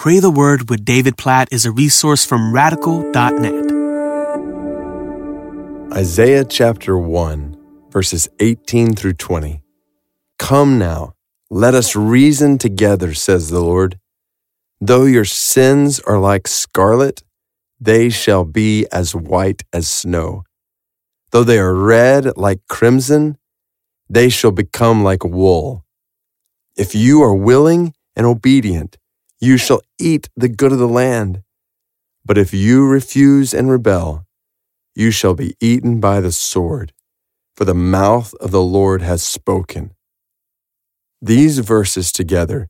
Pray the Word with David Platt is a resource from radical.net. Isaiah chapter 1, verses 18 through 20. Come now, let us reason together, says the Lord. Though your sins are like scarlet, they shall be as white as snow. Though they are red like crimson, they shall become like wool. If you are willing and obedient, you shall eat the good of the land. But if you refuse and rebel, you shall be eaten by the sword, for the mouth of the Lord has spoken. These verses together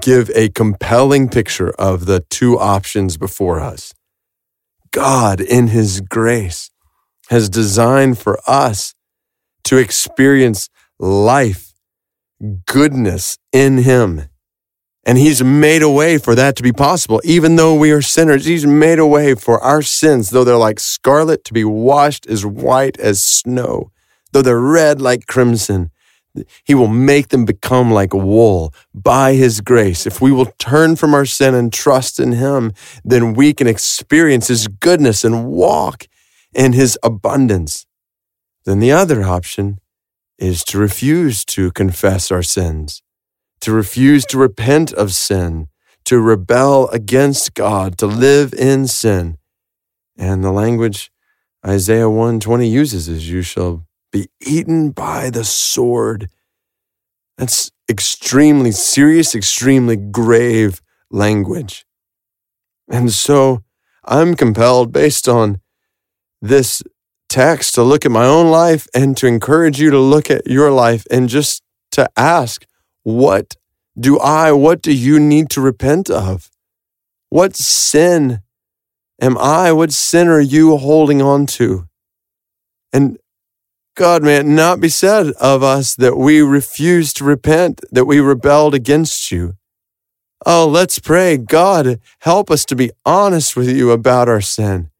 give a compelling picture of the two options before us. God, in His grace, has designed for us to experience life, goodness in Him and he's made a way for that to be possible. Even though we are sinners, he's made a way for our sins, though they're like scarlet, to be washed as white as snow. Though they're red like crimson, he will make them become like wool by his grace. If we will turn from our sin and trust in him, then we can experience his goodness and walk in his abundance. Then the other option is to refuse to confess our sins to refuse to repent of sin, to rebel against God, to live in sin. And the language Isaiah 120 uses is you shall be eaten by the sword. That's extremely serious, extremely grave language. And so I'm compelled, based on this text, to look at my own life and to encourage you to look at your life and just to ask, what do I, what do you need to repent of? What sin am I? What sin are you holding on to? And God, may it not be said of us that we refuse to repent, that we rebelled against you. Oh, let's pray. God, help us to be honest with you about our sin.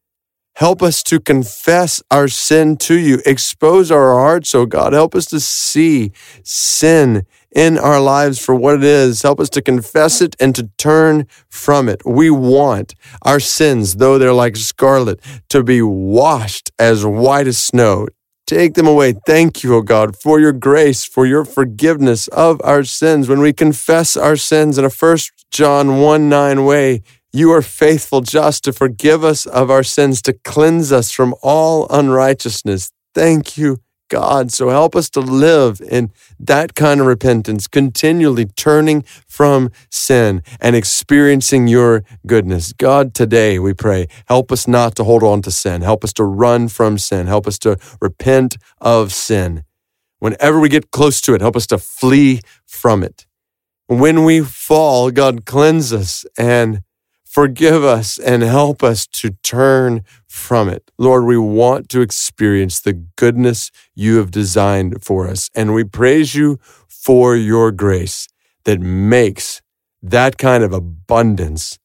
Help us to confess our sin to you. Expose our hearts, oh God. Help us to see sin in our lives for what it is. Help us to confess it and to turn from it. We want our sins, though they're like scarlet, to be washed as white as snow. Take them away. Thank you, O God, for your grace, for your forgiveness of our sins. When we confess our sins in a 1 John 1 9 way, you are faithful, just to forgive us of our sins, to cleanse us from all unrighteousness. Thank you, God. So help us to live in that kind of repentance, continually turning from sin and experiencing your goodness. God, today we pray, help us not to hold on to sin. Help us to run from sin. Help us to repent of sin. Whenever we get close to it, help us to flee from it. When we fall, God, cleanse us and Forgive us and help us to turn from it. Lord, we want to experience the goodness you have designed for us. And we praise you for your grace that makes that kind of abundance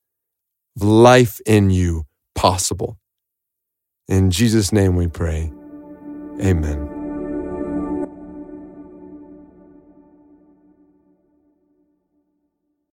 of life in you possible. In Jesus' name we pray. Amen.